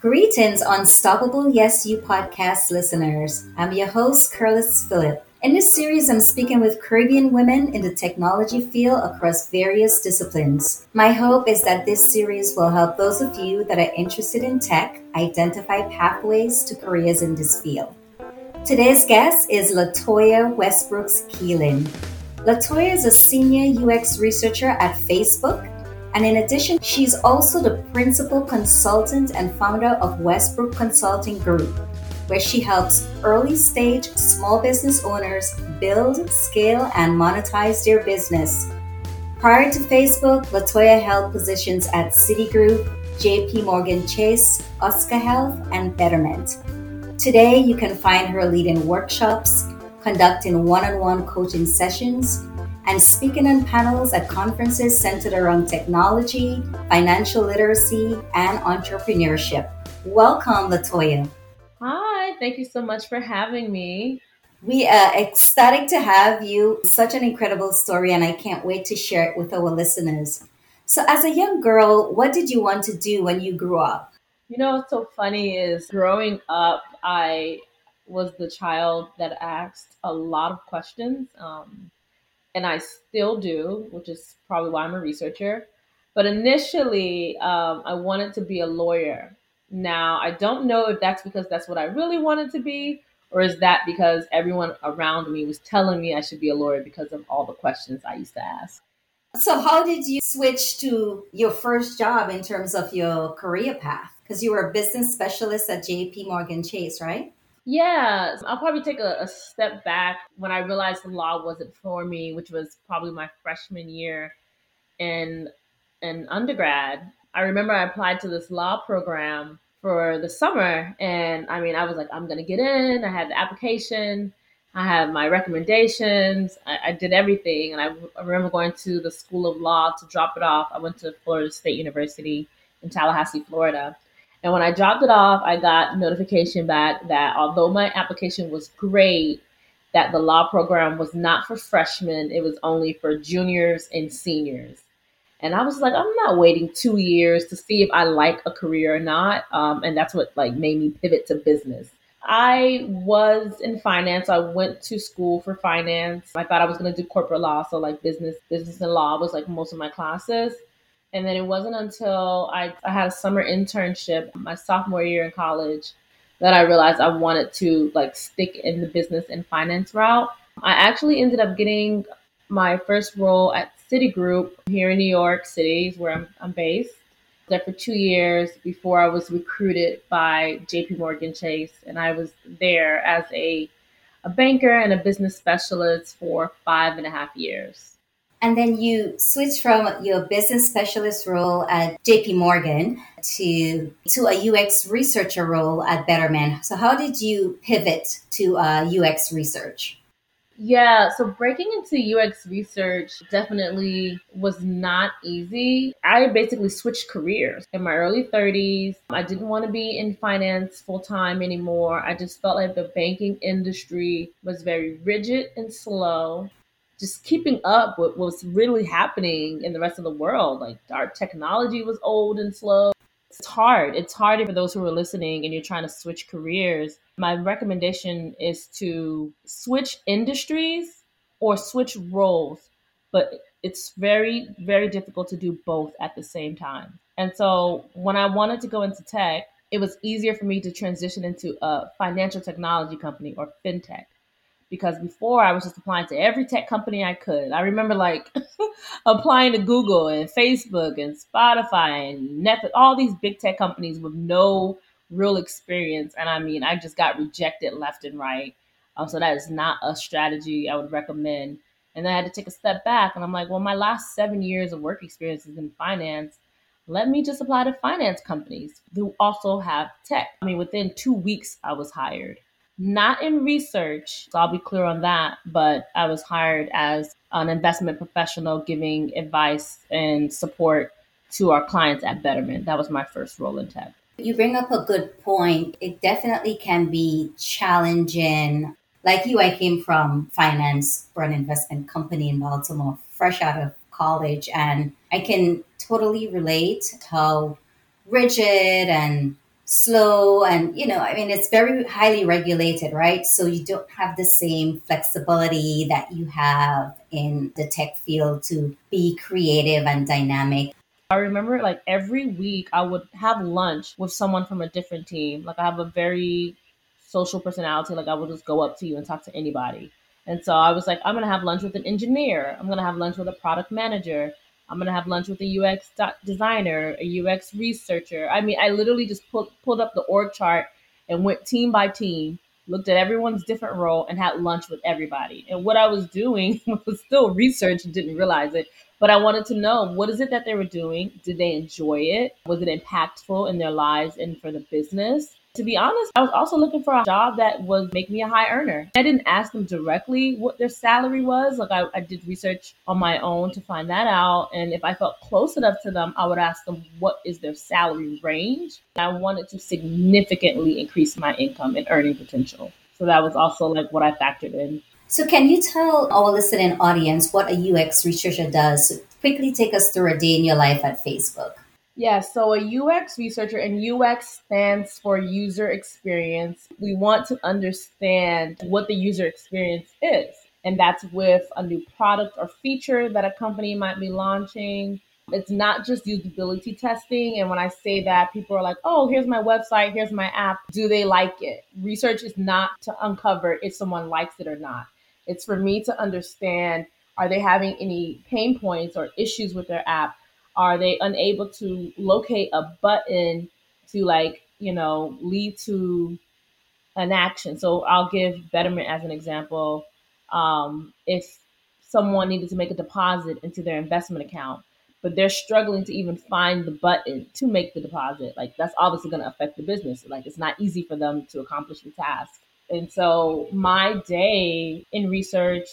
Greetings, Unstoppable Yes You podcast listeners. I'm your host, Curtis Phillip. In this series, I'm speaking with Caribbean women in the technology field across various disciplines. My hope is that this series will help those of you that are interested in tech identify pathways to careers in this field. Today's guest is Latoya Westbrooks Keeling. Latoya is a senior UX researcher at Facebook and in addition, she's also the principal consultant and founder of Westbrook Consulting Group, where she helps early stage small business owners build, scale, and monetize their business. Prior to Facebook, Latoya held positions at Citigroup, JP Morgan Chase, Oscar Health, and Betterment. Today, you can find her leading workshops, conducting one on one coaching sessions, and speaking on panels at conferences centered around technology, financial literacy, and entrepreneurship. Welcome, Latoya. Hi, thank you so much for having me. We are ecstatic to have you. Such an incredible story, and I can't wait to share it with our listeners. So, as a young girl, what did you want to do when you grew up? You know, what's so funny is growing up, I was the child that asked a lot of questions. Um, and I still do, which is probably why I'm a researcher. But initially, um, I wanted to be a lawyer. Now, I don't know if that's because that's what I really wanted to be, or is that because everyone around me was telling me I should be a lawyer because of all the questions I used to ask. So, how did you switch to your first job in terms of your career path? Because you were a business specialist at JP Morgan Chase, right? Yeah, I'll probably take a, a, step back when I realized the law wasn't for me, which was probably my freshman year in in undergrad. I remember I applied to this law program for the summer, and I mean, I was like, I'm gonna get in. I had the application, I had my recommendations, I, I did everything, and I, I remember going to the School of Law to drop it off. I went to Florida State University in Tallahassee, Florida and when I dropped it off, I got notification back that although my application was great, that the law program was not for freshmen, it was only for juniors and seniors. And I was like, I'm not waiting two years to see if I like a career or not. Um, and that's what like made me pivot to business. I was in finance. I went to school for finance. I thought I was going to do corporate law, so like business, business and law was like most of my classes. And then it wasn't until I, I had a summer internship my sophomore year in college that I realized I wanted to like stick in the business and finance route. I actually ended up getting my first role at Citigroup here in New York City, where I'm, I'm based. There for two years before I was recruited by JP Morgan Chase, and I was there as a a banker and a business specialist for five and a half years. And then you switch from your business specialist role at JP Morgan to to a UX researcher role at Betterment. So how did you pivot to uh, UX research? Yeah, so breaking into UX research definitely was not easy. I basically switched careers in my early 30s. I didn't want to be in finance full time anymore. I just felt like the banking industry was very rigid and slow just keeping up with what's really happening in the rest of the world. Like our technology was old and slow. It's hard. It's hard for those who are listening and you're trying to switch careers. My recommendation is to switch industries or switch roles, but it's very, very difficult to do both at the same time. And so when I wanted to go into tech, it was easier for me to transition into a financial technology company or fintech because before I was just applying to every tech company I could. I remember like applying to Google and Facebook and Spotify and Netflix, all these big tech companies with no real experience. And I mean, I just got rejected left and right. Um, so that is not a strategy I would recommend. And then I had to take a step back and I'm like, well, my last seven years of work experience is in finance. Let me just apply to finance companies who also have tech. I mean, within two weeks, I was hired not in research. So I'll be clear on that. But I was hired as an investment professional giving advice and support to our clients at Betterment. That was my first role in tech. You bring up a good point. It definitely can be challenging. Like you, I came from finance for an investment company in Baltimore, fresh out of college, and I can totally relate how rigid and slow and you know i mean it's very highly regulated right so you don't have the same flexibility that you have in the tech field to be creative and dynamic I remember like every week I would have lunch with someone from a different team. Like I have a very social personality. Like I will just go up to you and talk to anybody. And so I was like, I'm gonna have lunch with an engineer. I'm gonna have lunch with a product manager. I'm gonna have lunch with a UX designer, a UX researcher. I mean, I literally just pulled pulled up the org chart and went team by team, looked at everyone's different role, and had lunch with everybody. And what I was doing was still research and didn't realize it. But I wanted to know what is it that they were doing? Did they enjoy it? Was it impactful in their lives and for the business? To be honest, I was also looking for a job that was make me a high earner. I didn't ask them directly what their salary was. Like I, I did research on my own to find that out. And if I felt close enough to them, I would ask them what is their salary range. I wanted to significantly increase my income and earning potential. So that was also like what I factored in. So, can you tell our listening audience what a UX researcher does? Quickly take us through a day in your life at Facebook. Yeah, so a UX researcher, and UX stands for user experience. We want to understand what the user experience is. And that's with a new product or feature that a company might be launching. It's not just usability testing. And when I say that, people are like, oh, here's my website, here's my app. Do they like it? Research is not to uncover if someone likes it or not. It's for me to understand are they having any pain points or issues with their app? Are they unable to locate a button to like, you know, lead to an action? So I'll give Betterment as an example. Um, if someone needed to make a deposit into their investment account, but they're struggling to even find the button to make the deposit, like that's obviously going to affect the business. Like it's not easy for them to accomplish the task. And so my day in research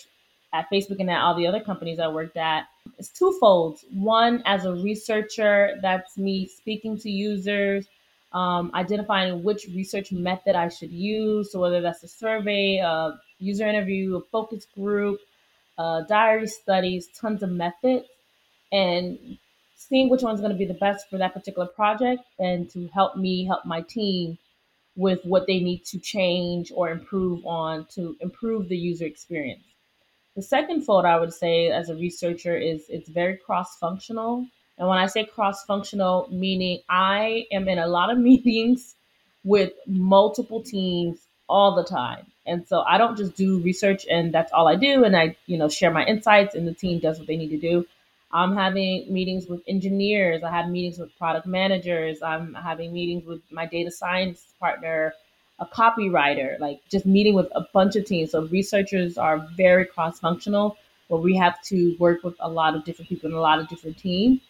at Facebook and at all the other companies I worked at is twofold. One, as a researcher, that's me speaking to users, um, identifying which research method I should use. So whether that's a survey, a user interview, a focus group, uh, diary studies, tons of methods, and seeing which one's going to be the best for that particular project and to help me help my team with what they need to change or improve on to improve the user experience. The second fold I would say as a researcher is it's very cross functional. And when I say cross functional, meaning I am in a lot of meetings with multiple teams all the time. And so I don't just do research and that's all I do. And I, you know, share my insights and the team does what they need to do. I'm having meetings with engineers. I have meetings with product managers. I'm having meetings with my data science partner a copywriter, like just meeting with a bunch of teams. So researchers are very cross functional, where we have to work with a lot of different people and a lot of different teams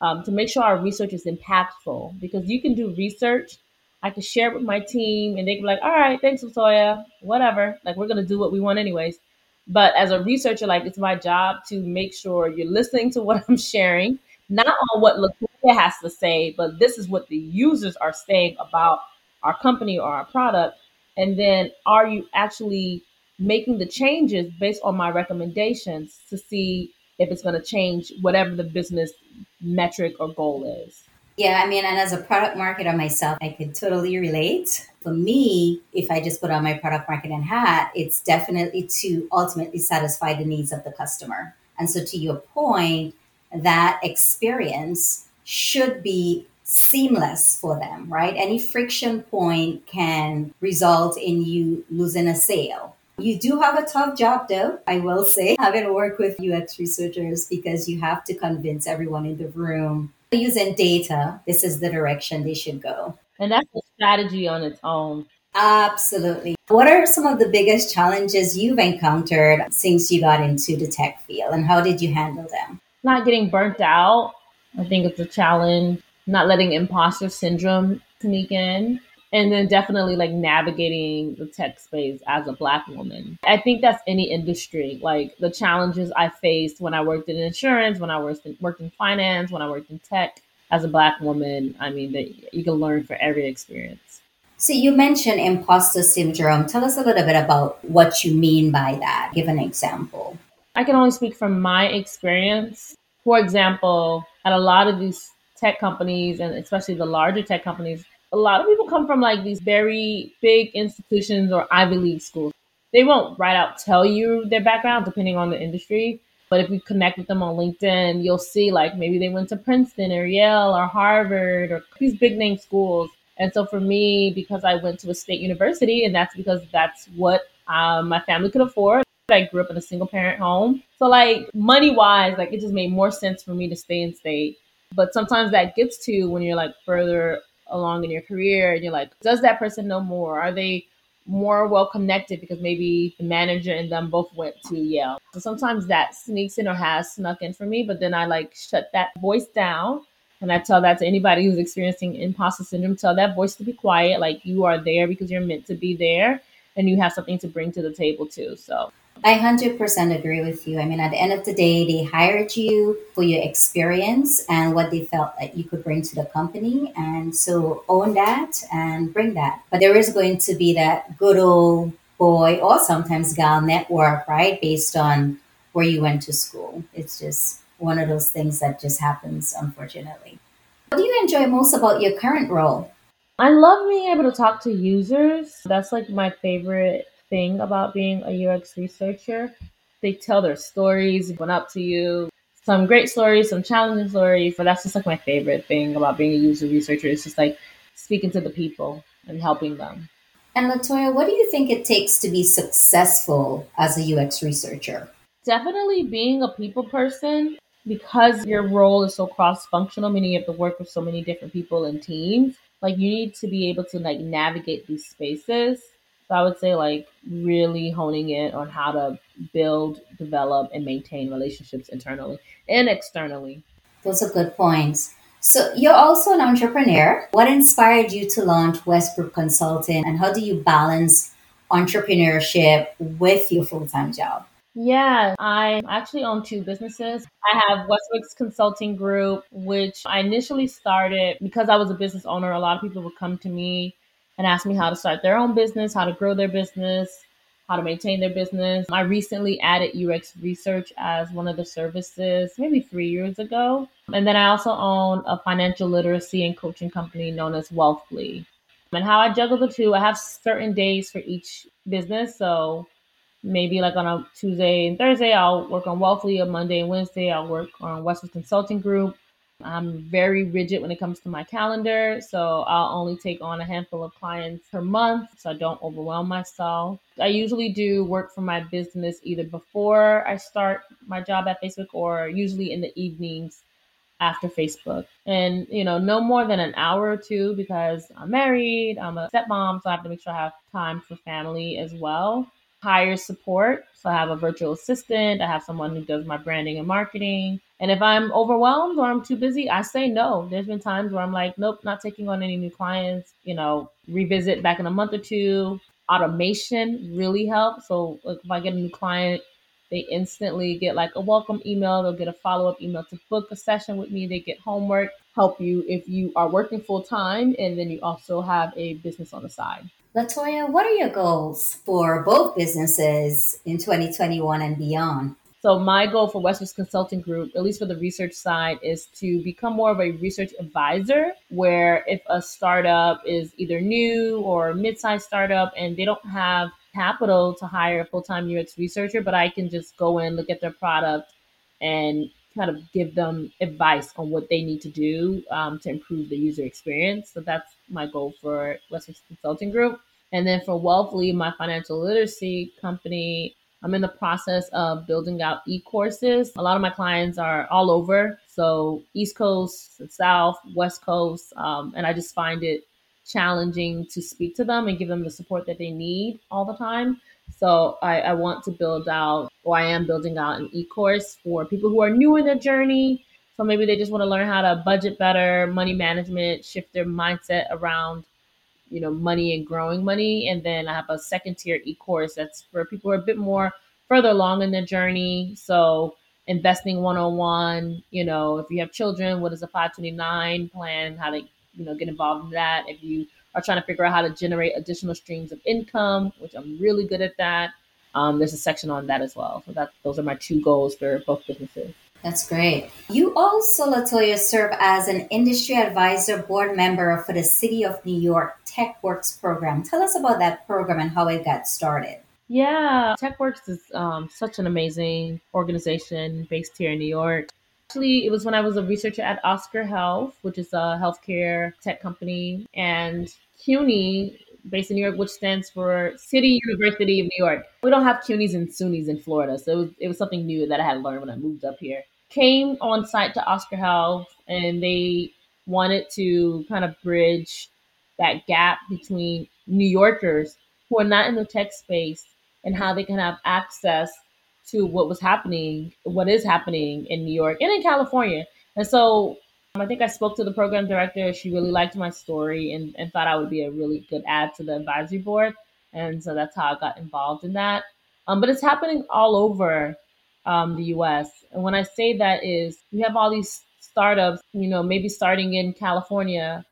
um, to make sure our research is impactful. Because you can do research, I can share it with my team, and they can be like, "All right, thanks, Latoya, whatever. Like we're gonna do what we want anyways." But as a researcher, like it's my job to make sure you're listening to what I'm sharing, not on what Latoya has to say, but this is what the users are saying about our company or our product? And then are you actually making the changes based on my recommendations to see if it's going to change whatever the business metric or goal is? Yeah, I mean, and as a product marketer myself, I could totally relate. For me, if I just put on my product marketing hat, it's definitely to ultimately satisfy the needs of the customer. And so, to your point, that experience should be seamless for them, right? Any friction point can result in you losing a sale. You do have a tough job, though, I will say, having worked with UX researchers because you have to convince everyone in the room using data, this is the direction they should go. And that's a strategy on its own. Absolutely. What are some of the biggest challenges you've encountered since you got into the tech field and how did you handle them? Not getting burnt out. I think it's a challenge not letting imposter syndrome sneak in and then definitely like navigating the tech space as a black woman. I think that's any industry. Like the challenges i faced when i worked in insurance when i worked in, worked in finance when i worked in tech as a black woman i mean that you can learn from every experience. So you mentioned imposter syndrome. Tell us a little bit about what you mean by that. Give an example. I can only speak from my experience. For example at a lot of these tech companies and especially the larger tech companies, a lot of people come from like these very big institutions or Ivy League schools. They won't right out tell you their background depending on the industry. But if you connect with them on LinkedIn, you'll see like maybe they went to Princeton or Yale or Harvard or these big name schools. And so for me, because I went to a state university, and that's because that's what um, my family could afford. I grew up in a single parent home. So, like, money wise, like, it just made more sense for me to stay in state. But sometimes that gets to when you're like further along in your career and you're like, does that person know more? Are they more well connected because maybe the manager and them both went to Yale? So sometimes that sneaks in or has snuck in for me, but then I like shut that voice down. And I tell that to anybody who's experiencing imposter syndrome, tell that voice to be quiet. Like you are there because you're meant to be there and you have something to bring to the table too. So I 100% agree with you. I mean, at the end of the day, they hired you for your experience and what they felt that you could bring to the company. And so own that and bring that. But there is going to be that good old boy or sometimes gal network, right? Based on where you went to school. It's just one of those things that just happens, unfortunately. What do you enjoy most about your current role? I love being able to talk to users. That's like my favorite thing about being a UX researcher. They tell their stories, went up to you, some great stories, some challenging stories, but that's just like my favorite thing about being a user researcher. It's just like speaking to the people and helping them. And Latoya, what do you think it takes to be successful as a UX researcher? Definitely being a people person because your role is so cross functional, meaning you have to work with so many different people and teams. Like you need to be able to like navigate these spaces so I would say like really honing in on how to build, develop, and maintain relationships internally and externally. Those are good points. So you're also an entrepreneur. What inspired you to launch Westbrook Consulting and how do you balance entrepreneurship with your full-time job? Yeah, I actually own two businesses. I have Westbrook's Consulting Group, which I initially started because I was a business owner. A lot of people would come to me and ask me how to start their own business, how to grow their business, how to maintain their business. I recently added UX research as one of the services maybe three years ago. And then I also own a financial literacy and coaching company known as Wealthly. And how I juggle the two, I have certain days for each business. So maybe like on a Tuesday and Thursday, I'll work on Wealthly. On Monday and Wednesday, I'll work on Westbrook Consulting Group. I'm very rigid when it comes to my calendar, so I'll only take on a handful of clients per month so I don't overwhelm myself. I usually do work for my business either before I start my job at Facebook or usually in the evenings after Facebook. And, you know, no more than an hour or two because I'm married, I'm a stepmom, so I have to make sure I have time for family as well hire support. So I have a virtual assistant, I have someone who does my branding and marketing. And if I'm overwhelmed or I'm too busy, I say no. There's been times where I'm like, nope, not taking on any new clients, you know, revisit back in a month or two. Automation really helps. So if I get a new client, they instantly get like a welcome email. They'll get a follow up email to book a session with me. They get homework, help you if you are working full time, and then you also have a business on the side. Latoya, what are your goals for both businesses in 2021 and beyond? So my goal for Westbrook Consulting Group, at least for the research side, is to become more of a research advisor. Where if a startup is either new or mid-sized startup and they don't have capital to hire a full-time UX researcher, but I can just go in, look at their product, and kind of give them advice on what they need to do um, to improve the user experience. So that's my goal for Westbrook Consulting Group. And then for Wealthly, my financial literacy company, I'm in the process of building out e courses. A lot of my clients are all over. So, East Coast, South, West Coast. Um, and I just find it challenging to speak to them and give them the support that they need all the time. So I, I want to build out, or I am building out an e-course for people who are new in their journey. So maybe they just want to learn how to budget better, money management, shift their mindset around, you know, money and growing money. And then I have a second tier e-course that's for people who are a bit more further along in their journey. So investing 101, you know, if you have children, what is a 529 plan, how to, you know, get involved in that. If you are trying to figure out how to generate additional streams of income, which I'm really good at that. Um, there's a section on that as well. So that those are my two goals for both businesses. That's great. You also, Latoya, serve as an industry advisor board member for the City of New York TechWorks program. Tell us about that program and how it got started. Yeah, TechWorks is um, such an amazing organization based here in New York. Actually, it was when I was a researcher at Oscar Health, which is a healthcare tech company, and CUNY, based in New York, which stands for City University of New York. We don't have CUNYs and SUNYs in Florida, so it was, it was something new that I had to learn when I moved up here. Came on site to Oscar Health, and they wanted to kind of bridge that gap between New Yorkers who are not in the tech space and how they can have access to what was happening, what is happening in New York and in California. And so I think I spoke to the program director. She really liked my story and, and thought I would be a really good add to the advisory board. And so that's how I got involved in that. Um, but it's happening all over um, the US. And when I say that is we have all these startups, you know, maybe starting in California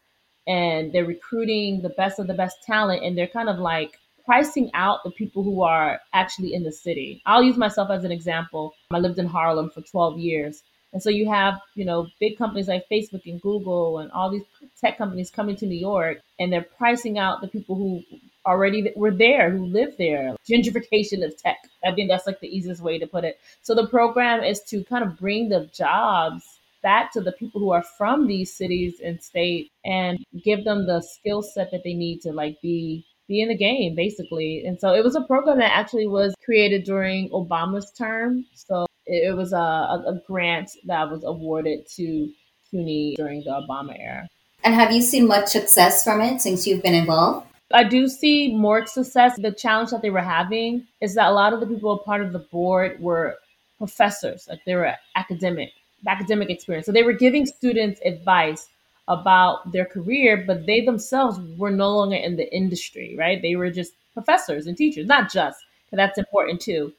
and they're recruiting the best of the best talent and they're kind of like pricing out the people who are actually in the city. I'll use myself as an example. I lived in Harlem for 12 years. And so you have, you know, big companies like Facebook and Google and all these tech companies coming to New York and they're pricing out the people who already were there, who live there. Gentrification of tech. I think that's like the easiest way to put it. So the program is to kind of bring the jobs back to the people who are from these cities and states and give them the skill set that they need to like be be in the game basically. And so it was a program that actually was created during Obama's term. So it, it was a, a, grant that was awarded to CUNY during the Obama era. And have you seen much success from it since you've been involved? I do see more success. The challenge that they were having is that a lot of the people part of the board were professors, like they were academic, academic experience. So they were giving students advice about their career, but they themselves were no longer in the industry, right? They were just professors and teachers, not just, because that's important too.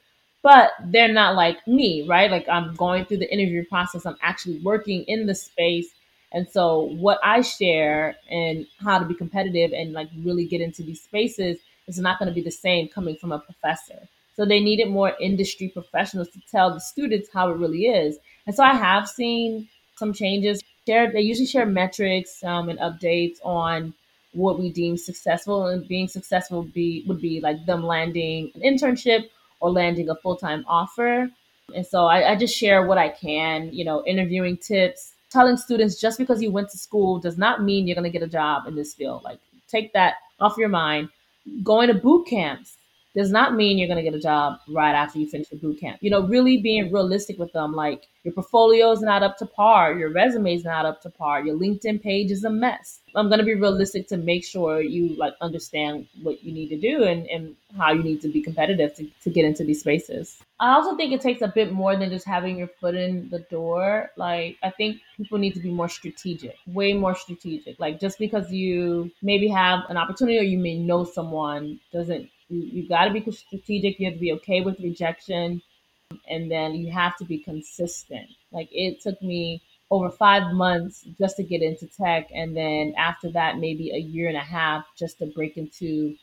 But they're not like me, right? Like I'm going through the interview process, I'm actually working in the space. And so what I share and how to be competitive and like really get into these spaces is not going to be the same coming from a professor. So they needed more industry professionals to tell the students how it really is. And so I have seen some changes share they usually share metrics um, and updates on what we deem successful and being successful be would be like them landing an internship or landing a full-time offer. And so I, I just share what i can you know interviewing tips telling students just because you went to school does not mean you're going to get a job in this field. Like take that off your mind. Going to boot camps does not mean you're going to get a job right after you finish the boot camp. You know, really being realistic with them. Like your portfolio is not up to par, your resume is not up to par, your LinkedIn page is a mess. I'm going to be realistic to make sure you like understand what you need to do and, and how you need to be competitive to, to get into these spaces. I also think it takes a bit more than just having your foot in the door. Like, I think people need to be more strategic, way more strategic. Like, just because you maybe have an opportunity or you may know someone doesn't you, you got to be strategic. You have to be okay with rejection. And then you have to be consistent. Like it took me over five months just to get into tech. And then after that, maybe a year and a half just to break into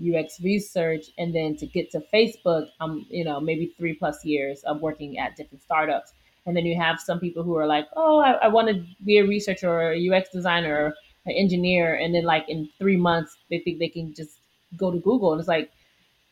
UX research. And then to get to Facebook, um, you know, maybe three plus years of working at different startups. And then you have some people who are like, oh, I, I want to be a researcher or a UX designer or an engineer. And then like in three months, they think they can just go to Google. And it's like,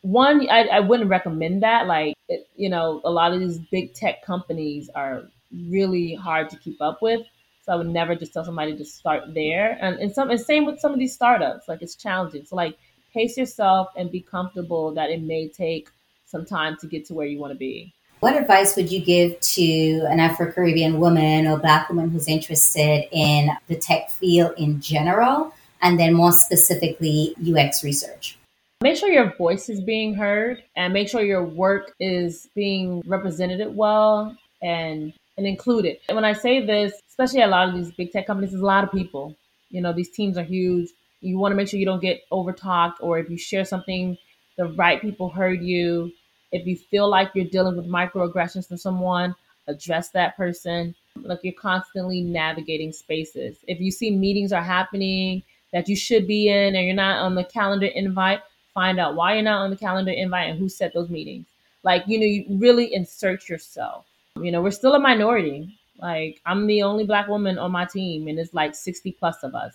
one, I, I wouldn't recommend that. Like, it, you know, a lot of these big tech companies are really hard to keep up with. So I would never just tell somebody to start there. And, and some, and same with some of these startups. Like, it's challenging. So like, pace yourself and be comfortable that it may take some time to get to where you want to be. What advice would you give to an Afro Caribbean woman or Black woman who's interested in the tech field in general, and then more specifically UX research? Make sure your voice is being heard and make sure your work is being represented well and and included. And when I say this, especially a lot of these big tech companies, there's a lot of people. You know, these teams are huge. You want to make sure you don't get overtalked or if you share something, the right people heard you. If you feel like you're dealing with microaggressions from someone, address that person. Like you're constantly navigating spaces. If you see meetings are happening that you should be in and you're not on the calendar invite, find out why you're not on the calendar invite and who set those meetings. Like, you know, you really insert yourself. You know, we're still a minority. Like I'm the only black woman on my team and it's like 60 plus of us.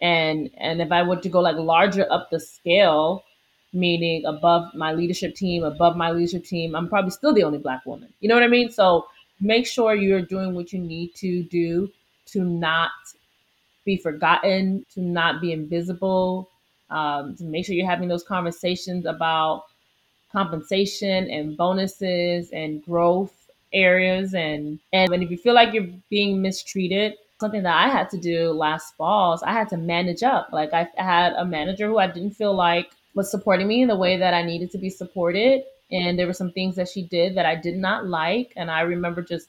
And and if I were to go like larger up the scale, meaning above my leadership team, above my leadership team, I'm probably still the only black woman. You know what I mean? So make sure you're doing what you need to do to not be forgotten, to not be invisible, um, to make sure you're having those conversations about compensation and bonuses and growth areas. And and if you feel like you're being mistreated something that i had to do last fall is i had to manage up. Like i had a manager who i didn't feel like was supporting me in the way that i needed to be supported. And there were some things that she did that i did not like. And i remember just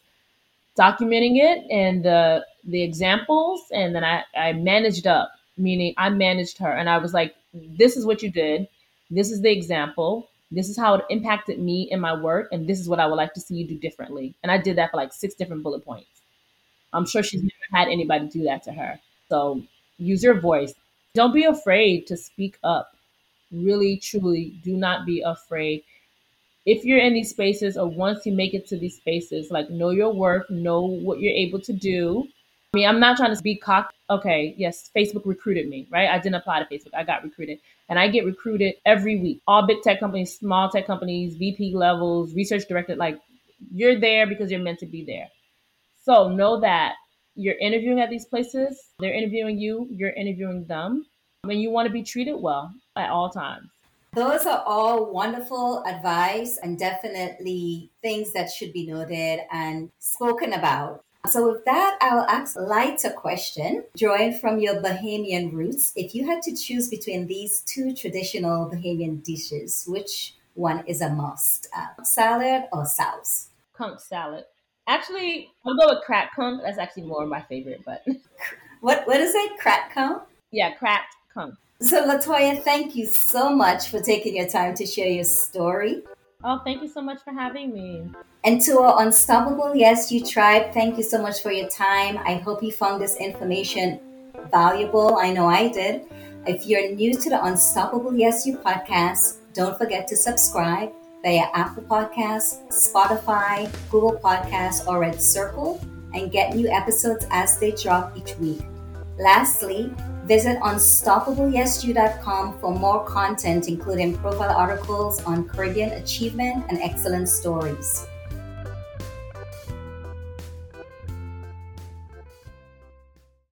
documenting it. And the the examples and then i i managed up meaning i managed her and i was like this is what you did this is the example this is how it impacted me in my work, and this is what I would like to see you do differently. And I did that for like six different bullet points. I'm sure she's never had anybody do that to her. So use your voice. Don't be afraid to speak up. Really, truly, do not be afraid. If you're in these spaces or once you make it to these spaces, like know your worth, know what you're able to do. I mean, I'm not trying to be cocky. Okay, yes, Facebook recruited me, right? I didn't apply to Facebook. I got recruited and I get recruited every week. All big tech companies, small tech companies, VP levels, research director, like you're there because you're meant to be there. So know that you're interviewing at these places, they're interviewing you, you're interviewing them, and you want to be treated well at all times. Those are all wonderful advice and definitely things that should be noted and spoken about. So, with that, I'll ask Light a question. Drawing from your Bahamian roots, if you had to choose between these two traditional Bahamian dishes, which one is a must? Uh, salad or souse? Conch salad. Actually, I'll go with cracked conch. That's actually more my favorite, but. What, what is it? Cracked conch? Yeah, cracked conch. So, Latoya, thank you so much for taking your time to share your story. Oh, thank you so much for having me. And to our Unstoppable Yes You Tribe, thank you so much for your time. I hope you found this information valuable. I know I did. If you're new to the Unstoppable Yes You podcast, don't forget to subscribe via Apple Podcasts, Spotify, Google Podcasts, or Red Circle and get new episodes as they drop each week. Lastly, Visit unstoppableyesyou.com for more content, including profile articles on Caribbean achievement and excellent stories.